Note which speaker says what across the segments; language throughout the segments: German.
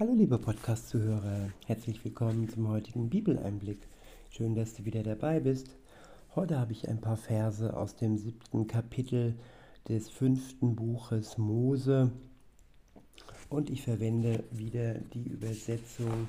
Speaker 1: Hallo liebe Podcast-Zuhörer, herzlich willkommen zum heutigen Bibeleinblick. Schön, dass du wieder dabei bist. Heute habe ich ein paar Verse aus dem siebten Kapitel des fünften Buches Mose und ich verwende wieder die Übersetzung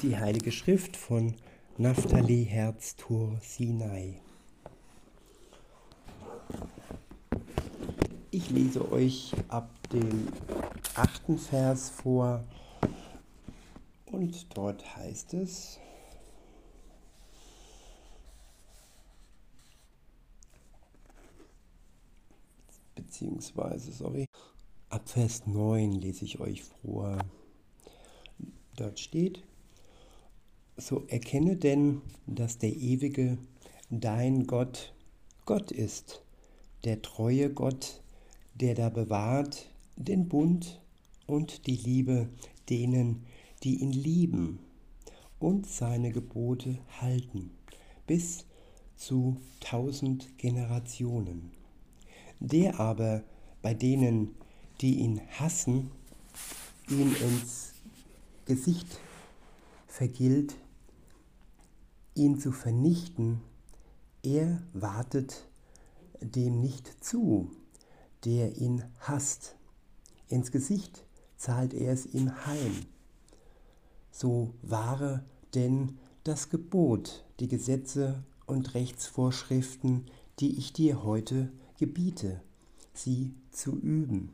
Speaker 1: die Heilige Schrift von Naphtali Herztur Sinai. Ich lese euch ab dem achten Vers vor und dort heißt es, beziehungsweise, sorry, ab Vers 9 lese ich euch vor. Dort steht, so erkenne denn, dass der ewige, dein Gott, Gott ist, der treue Gott, der da bewahrt den Bund und die Liebe denen, die ihn lieben und seine Gebote halten, bis zu tausend Generationen. Der aber, bei denen, die ihn hassen, ihn ins Gesicht vergilt, ihn zu vernichten, er wartet dem nicht zu, der ihn hasst. Ins Gesicht zahlt er es ihm heim. So wahre denn das Gebot, die Gesetze und Rechtsvorschriften, die ich dir heute gebiete, sie zu üben.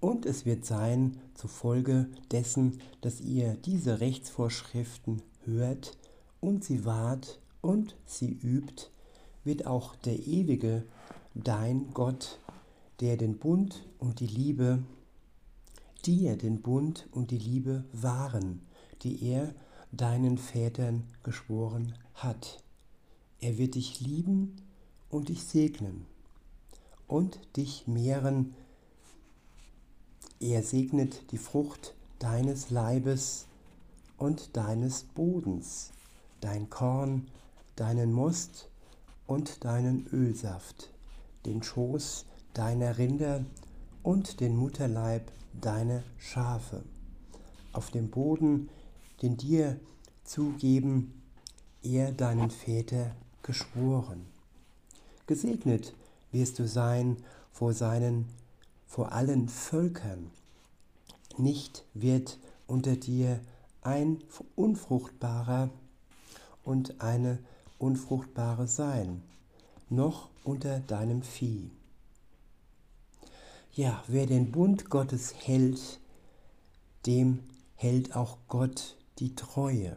Speaker 1: Und es wird sein, zufolge dessen, dass ihr diese Rechtsvorschriften hört und sie wahrt und sie übt, wird auch der ewige, dein Gott, der den Bund und die Liebe, dir den Bund und die Liebe wahren, die er deinen Vätern geschworen hat. Er wird dich lieben und dich segnen und dich mehren. Er segnet die Frucht deines Leibes und deines Bodens, dein Korn, deinen Most und deinen Ölsaft, den Schoß deiner Rinder und den Mutterleib deiner Schafe. Auf dem Boden, den dir zugeben, er deinen Väter geschworen. Gesegnet wirst du sein vor seinen, vor allen Völkern. Nicht wird unter dir ein unfruchtbarer und eine unfruchtbare sein, noch unter deinem Vieh. Ja, wer den Bund Gottes hält, dem hält auch Gott die Treue.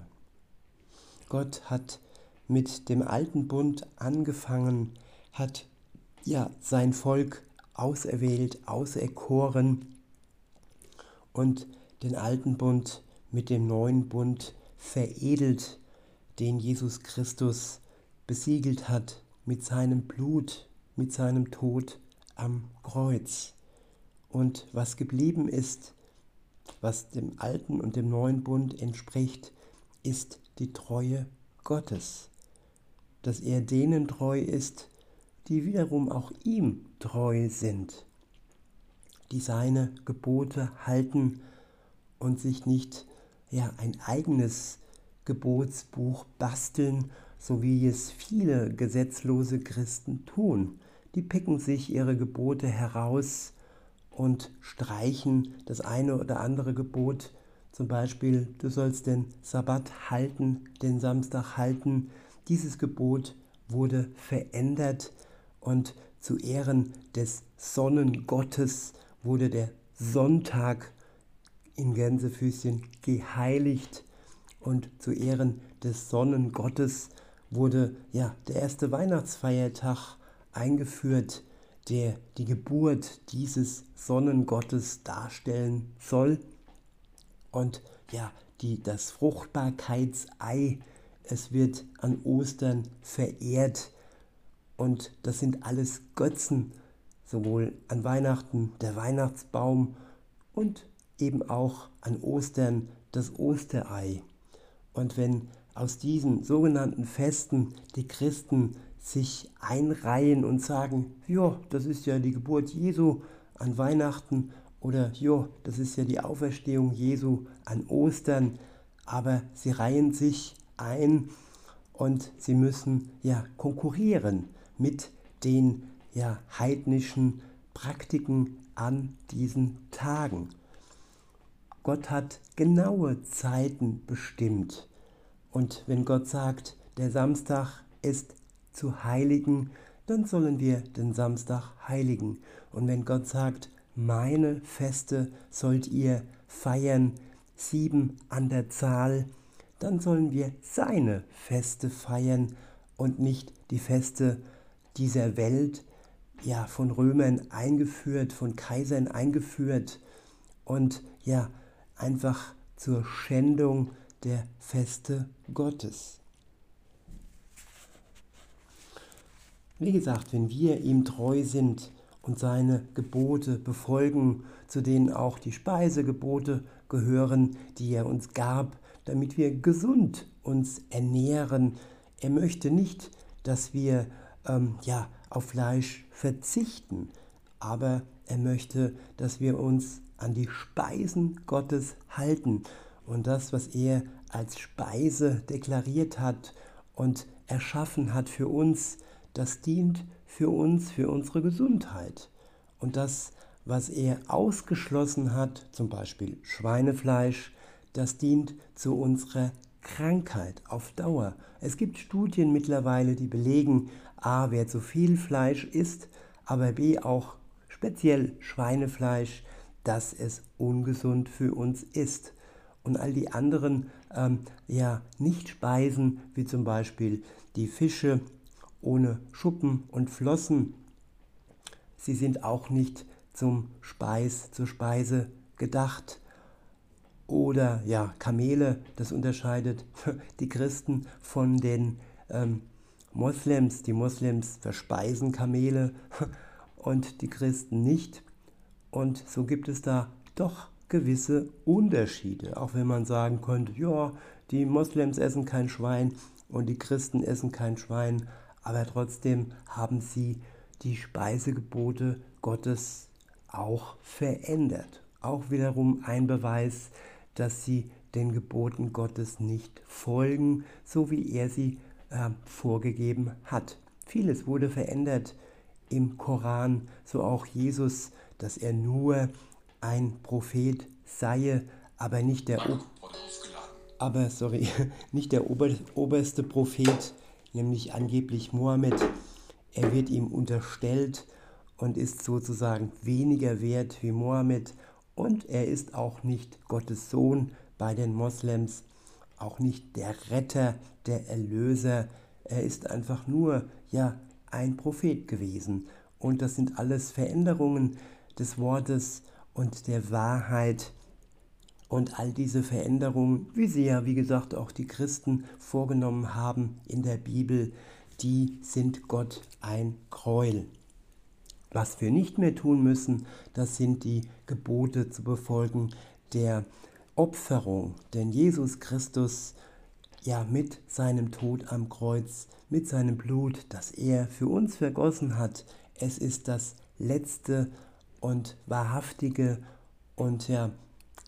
Speaker 1: Gott hat mit dem alten Bund angefangen, hat ja sein Volk auserwählt, auserkoren und den alten Bund mit dem neuen Bund veredelt den Jesus Christus besiegelt hat mit seinem Blut, mit seinem Tod am Kreuz. Und was geblieben ist, was dem alten und dem neuen Bund entspricht, ist die Treue Gottes. Dass er denen treu ist, die wiederum auch ihm treu sind, die seine Gebote halten und sich nicht ja, ein eigenes Gebotsbuch basteln, so wie es viele gesetzlose Christen tun. Die picken sich ihre Gebote heraus und streichen das eine oder andere Gebot. Zum Beispiel, du sollst den Sabbat halten, den Samstag halten. Dieses Gebot wurde verändert und zu Ehren des Sonnengottes wurde der Sonntag in Gänsefüßchen geheiligt und zu Ehren des Sonnengottes wurde ja der erste Weihnachtsfeiertag eingeführt, der die Geburt dieses Sonnengottes darstellen soll. Und ja, die, das Fruchtbarkeitsei, es wird an Ostern verehrt. Und das sind alles Götzen, sowohl an Weihnachten der Weihnachtsbaum und eben auch an Ostern das Osterei. Und wenn aus diesen sogenannten Festen die Christen sich einreihen und sagen, ja, das ist ja die Geburt Jesu an Weihnachten oder ja, das ist ja die Auferstehung Jesu an Ostern, aber sie reihen sich ein und sie müssen ja konkurrieren mit den ja heidnischen Praktiken an diesen Tagen. Gott hat genaue Zeiten bestimmt. Und wenn Gott sagt, der Samstag ist zu heiligen, dann sollen wir den Samstag heiligen. Und wenn Gott sagt, meine Feste sollt ihr feiern, sieben an der Zahl, dann sollen wir seine Feste feiern und nicht die Feste dieser Welt, ja, von Römern eingeführt, von Kaisern eingeführt und ja, einfach zur Schändung der Feste Gottes. Wie gesagt, wenn wir ihm treu sind und seine Gebote befolgen, zu denen auch die Speisegebote gehören, die er uns gab, damit wir gesund uns ernähren. Er möchte nicht, dass wir ähm, ja, auf Fleisch verzichten, aber er möchte, dass wir uns an die Speisen Gottes halten und das, was er als Speise deklariert hat und erschaffen hat für uns, das dient für uns, für unsere Gesundheit. Und das, was er ausgeschlossen hat, zum Beispiel Schweinefleisch, das dient zu unserer Krankheit auf Dauer. Es gibt Studien mittlerweile, die belegen, a, wer zu viel Fleisch isst, aber b, auch speziell Schweinefleisch, dass es ungesund für uns ist. Und all die anderen ähm, ja, Nicht-Speisen, wie zum Beispiel die Fische ohne Schuppen und Flossen, sie sind auch nicht zum Speis, zur Speise gedacht. Oder ja, Kamele, das unterscheidet die Christen von den ähm, Moslems. Die Moslems verspeisen Kamele und die Christen nicht. Und so gibt es da doch gewisse Unterschiede, auch wenn man sagen könnte, ja, die Moslems essen kein Schwein und die Christen essen kein Schwein, aber trotzdem haben sie die Speisegebote Gottes auch verändert. Auch wiederum ein Beweis, dass sie den Geboten Gottes nicht folgen, so wie er sie äh, vorgegeben hat. Vieles wurde verändert im Koran, so auch Jesus, dass er nur ein Prophet sei, aber nicht der, aber, sorry, nicht der ober oberste Prophet, nämlich angeblich Mohammed. Er wird ihm unterstellt und ist sozusagen weniger wert wie Mohammed und er ist auch nicht Gottes Sohn bei den Moslems, auch nicht der Retter, der Erlöser. Er ist einfach nur ja ein Prophet gewesen und das sind alles Veränderungen des Wortes und der Wahrheit. Und all diese Veränderungen, wie sie ja, wie gesagt, auch die Christen vorgenommen haben in der Bibel, die sind Gott ein Gräuel. Was wir nicht mehr tun müssen, das sind die Gebote zu befolgen der Opferung. Denn Jesus Christus, ja, mit seinem Tod am Kreuz, mit seinem Blut, das er für uns vergossen hat, es ist das letzte und wahrhaftige und ja,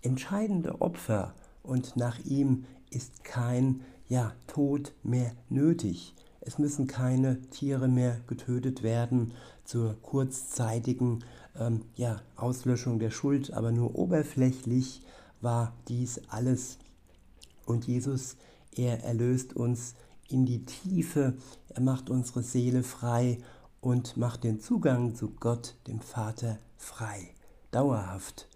Speaker 1: entscheidende Opfer und nach ihm ist kein ja, Tod mehr nötig. Es müssen keine Tiere mehr getötet werden zur kurzzeitigen ähm, ja, Auslöschung der Schuld, aber nur oberflächlich war dies alles. Und Jesus, er erlöst uns in die Tiefe, er macht unsere Seele frei und macht den Zugang zu Gott, dem Vater, frei, dauerhaft.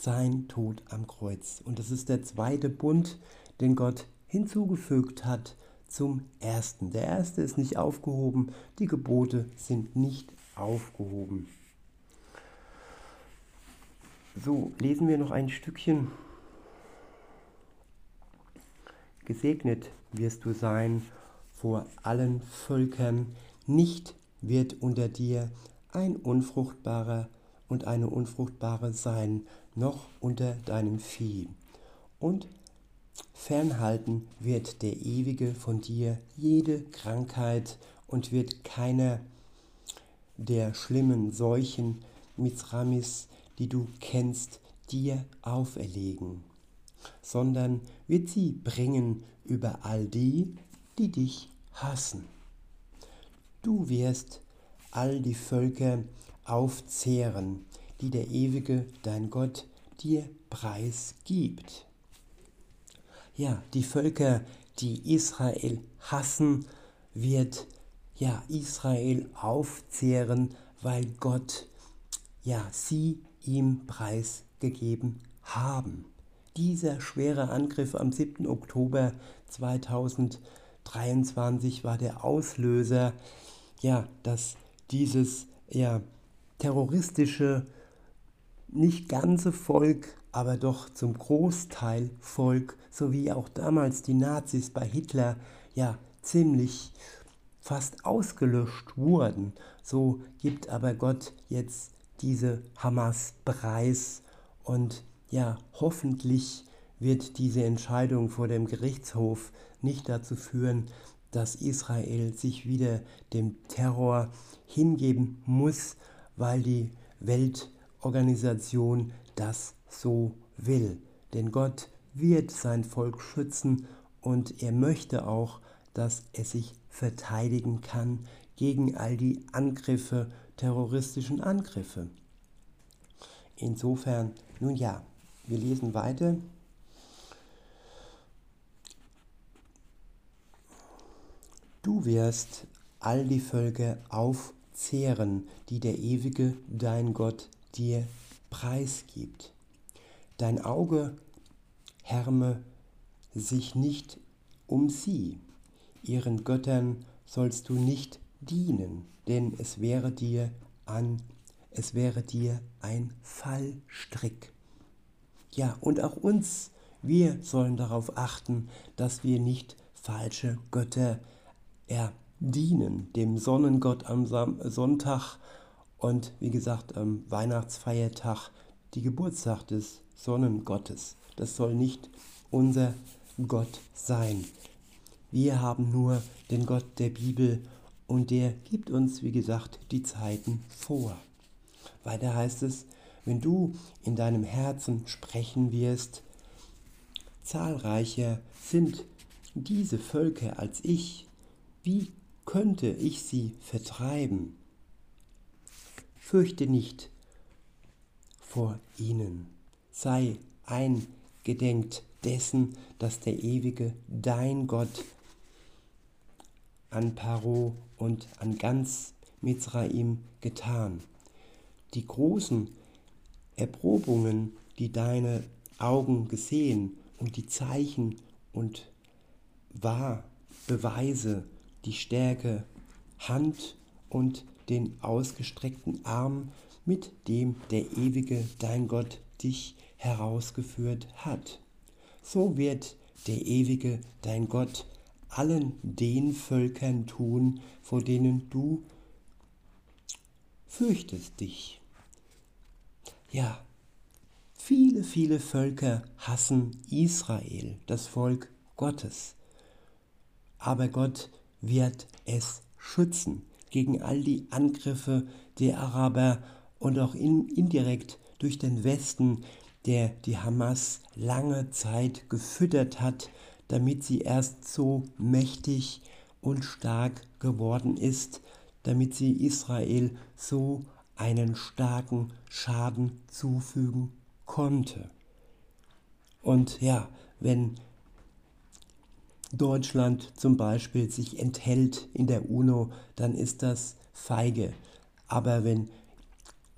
Speaker 1: Sein Tod am Kreuz. Und das ist der zweite Bund, den Gott hinzugefügt hat zum ersten. Der erste ist nicht aufgehoben, die Gebote sind nicht aufgehoben. So, lesen wir noch ein Stückchen. Gesegnet wirst du sein vor allen Völkern, nicht wird unter dir ein unfruchtbarer und eine unfruchtbare sein, noch unter deinem Vieh. Und fernhalten wird der Ewige von dir jede Krankheit und wird keiner der schlimmen Seuchen Mizramis, die du kennst, dir auferlegen, sondern wird sie bringen über all die, die dich hassen. Du wirst all die Völker aufzehren, die der ewige, dein Gott, dir preisgibt. Ja, die Völker, die Israel hassen, wird ja Israel aufzehren, weil Gott ja sie ihm preisgegeben haben. Dieser schwere Angriff am 7. Oktober 2023 war der Auslöser, ja, dass dieses ja, terroristische, nicht ganze Volk, aber doch zum Großteil Volk, so wie auch damals die Nazis bei Hitler, ja, ziemlich fast ausgelöscht wurden. So gibt aber Gott jetzt diese Hamas preis und ja, hoffentlich wird diese Entscheidung vor dem Gerichtshof nicht dazu führen, dass Israel sich wieder dem Terror hingeben muss, weil die Weltorganisation das so will. Denn Gott wird sein Volk schützen und er möchte auch, dass es sich verteidigen kann gegen all die Angriffe, terroristischen Angriffe. Insofern, nun ja, wir lesen weiter. Du wirst all die Völker aufzehren, die der ewige, dein Gott, dir preisgibt. Dein Auge härme sich nicht um sie, ihren Göttern sollst du nicht dienen, denn es wäre dir an, es wäre dir ein Fallstrick. Ja, und auch uns, wir sollen darauf achten, dass wir nicht falsche Götter erdienen, dem Sonnengott am Sonntag und wie gesagt am Weihnachtsfeiertag die Geburtstag des Sonnengottes. Das soll nicht unser Gott sein. Wir haben nur den Gott der Bibel und der gibt uns, wie gesagt, die Zeiten vor. Weiter heißt es, wenn du in deinem Herzen sprechen wirst, zahlreicher sind diese Völker als ich, wie könnte ich sie vertreiben? Fürchte nicht vor ihnen, sei eingedenkt dessen, dass der ewige, dein Gott, an Paro und an ganz Mizraim getan. Die großen Erprobungen, die deine Augen gesehen und die Zeichen und wahr Beweise, die Stärke, Hand und den ausgestreckten Arm, mit dem der ewige dein Gott dich herausgeführt hat. So wird der ewige dein Gott allen den Völkern tun, vor denen du fürchtest dich. Ja, viele, viele Völker hassen Israel, das Volk Gottes. Aber Gott wird es schützen gegen all die Angriffe der Araber und auch in, indirekt durch den Westen, der die Hamas lange Zeit gefüttert hat, damit sie erst so mächtig und stark geworden ist, damit sie Israel so einen starken Schaden zufügen konnte. Und ja, wenn Deutschland zum Beispiel sich enthält in der UNO, dann ist das feige. Aber wenn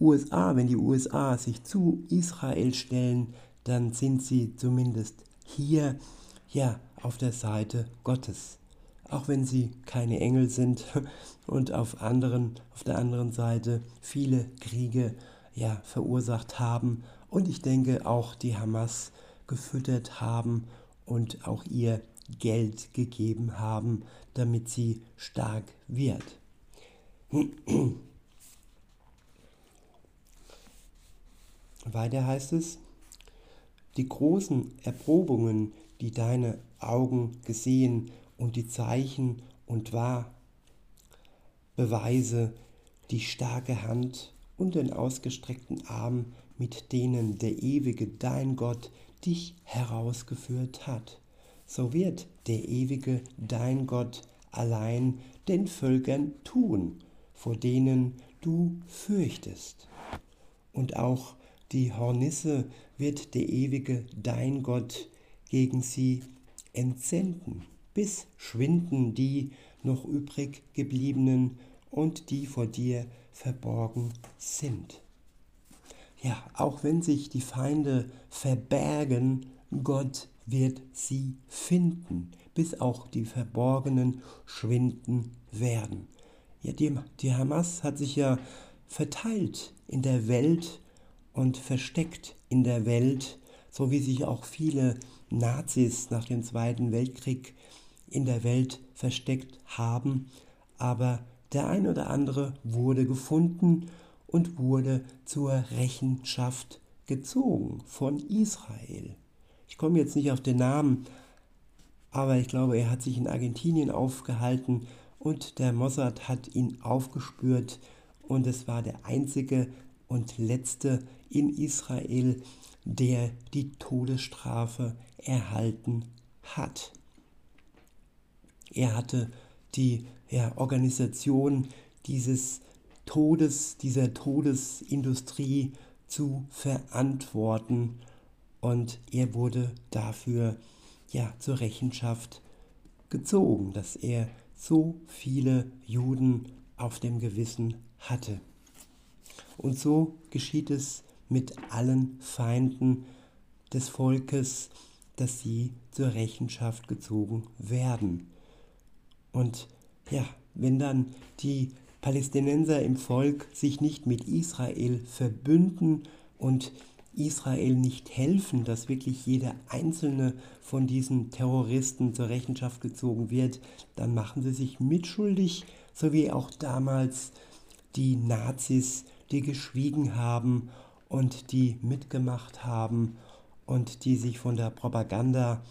Speaker 1: USA, wenn die USA sich zu Israel stellen, dann sind sie zumindest hier ja auf der Seite Gottes. Auch wenn sie keine Engel sind und auf anderen auf der anderen Seite viele Kriege ja verursacht haben und ich denke auch die Hamas gefüttert haben und auch ihr Geld gegeben haben, damit sie stark wird. Weiter heißt es, die großen Erprobungen, die deine Augen gesehen und die Zeichen und wahr Beweise die starke Hand und den ausgestreckten Arm, mit denen der ewige dein Gott dich herausgeführt hat. So wird der ewige dein Gott allein den Völkern tun, vor denen du fürchtest. Und auch die Hornisse wird der ewige dein Gott gegen sie entsenden, bis schwinden die noch übrig gebliebenen und die vor dir verborgen sind. Ja, auch wenn sich die Feinde verbergen, Gott wird sie finden, bis auch die Verborgenen schwinden werden. Ja, die, die Hamas hat sich ja verteilt in der Welt und versteckt in der Welt, so wie sich auch viele Nazis nach dem Zweiten Weltkrieg in der Welt versteckt haben. Aber der ein oder andere wurde gefunden und wurde zur Rechenschaft gezogen von Israel. Ich komme jetzt nicht auf den Namen, aber ich glaube, er hat sich in Argentinien aufgehalten und der Mossad hat ihn aufgespürt und es war der einzige und letzte in Israel, der die Todesstrafe erhalten hat. Er hatte die ja, Organisation dieses Todes, dieser Todesindustrie zu verantworten und er wurde dafür ja zur Rechenschaft gezogen, dass er so viele Juden auf dem Gewissen hatte. Und so geschieht es mit allen Feinden des Volkes, dass sie zur Rechenschaft gezogen werden. Und ja, wenn dann die Palästinenser im Volk sich nicht mit Israel verbünden und Israel nicht helfen, dass wirklich jeder einzelne von diesen Terroristen zur Rechenschaft gezogen wird, dann machen sie sich mitschuldig, so wie auch damals die Nazis, die geschwiegen haben und die mitgemacht haben und die sich von der Propaganda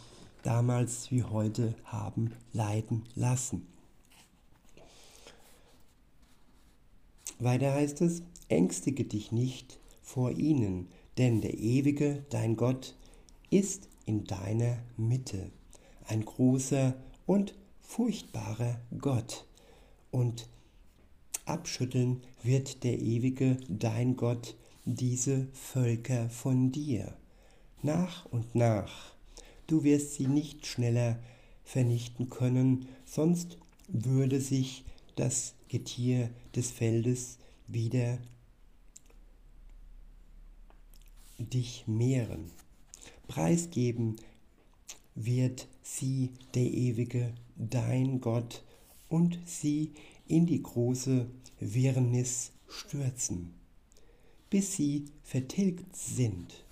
Speaker 1: damals wie heute haben leiten lassen. Weiter heißt es, ängstige dich nicht vor ihnen, denn der ewige, dein Gott, ist in deiner Mitte, ein großer und furchtbarer Gott. Und abschütteln wird der ewige, dein Gott, diese Völker von dir. Nach und nach. Du wirst sie nicht schneller vernichten können, sonst würde sich das Getier des Feldes wieder dich mehren. Preisgeben wird sie der ewige, dein Gott, und sie in die große Wirrnis stürzen, bis sie vertilgt sind.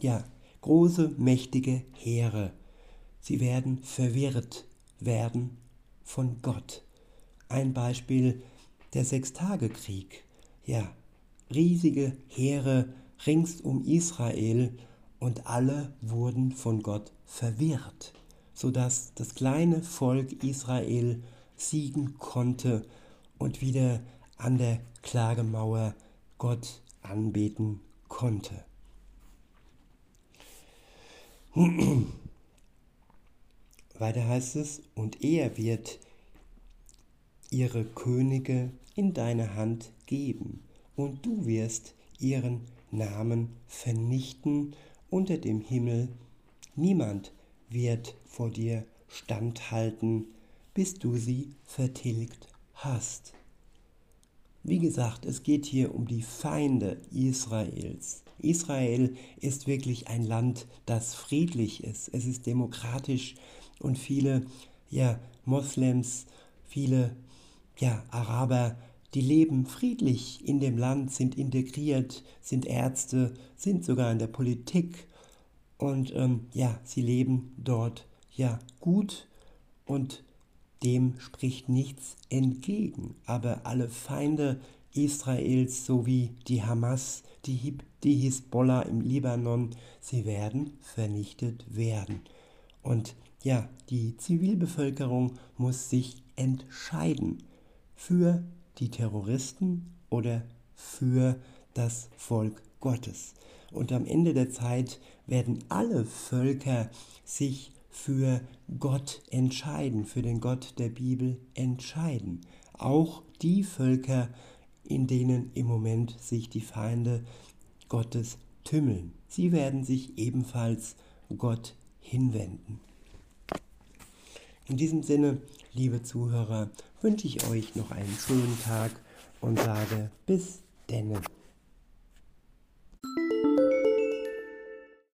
Speaker 1: Ja, große, mächtige Heere, sie werden verwirrt werden von Gott. Ein Beispiel der Sechstagekrieg. Ja, riesige Heere rings um Israel und alle wurden von Gott verwirrt, sodass das kleine Volk Israel siegen konnte und wieder an der Klagemauer Gott anbeten konnte. Weiter heißt es, und er wird ihre Könige in deine Hand geben, und du wirst ihren Namen vernichten unter dem Himmel. Niemand wird vor dir standhalten, bis du sie vertilgt hast. Wie gesagt, es geht hier um die Feinde Israels. Israel ist wirklich ein Land, das friedlich ist. Es ist demokratisch und viele ja, Moslems, viele ja, Araber, die leben friedlich in dem Land, sind integriert, sind Ärzte, sind sogar in der Politik und ähm, ja, sie leben dort ja gut und dem spricht nichts entgegen. Aber alle Feinde Israels sowie die Hamas, die, die Hisbollah im Libanon, sie werden vernichtet werden. Und ja, die Zivilbevölkerung muss sich entscheiden für die Terroristen oder für das Volk Gottes. Und am Ende der Zeit werden alle Völker sich für Gott entscheiden, für den Gott der Bibel entscheiden. Auch die Völker, in denen im Moment sich die Feinde Gottes tümmeln. Sie werden sich ebenfalls Gott hinwenden. In diesem Sinne, liebe Zuhörer, wünsche ich euch noch einen schönen Tag und sage bis denne.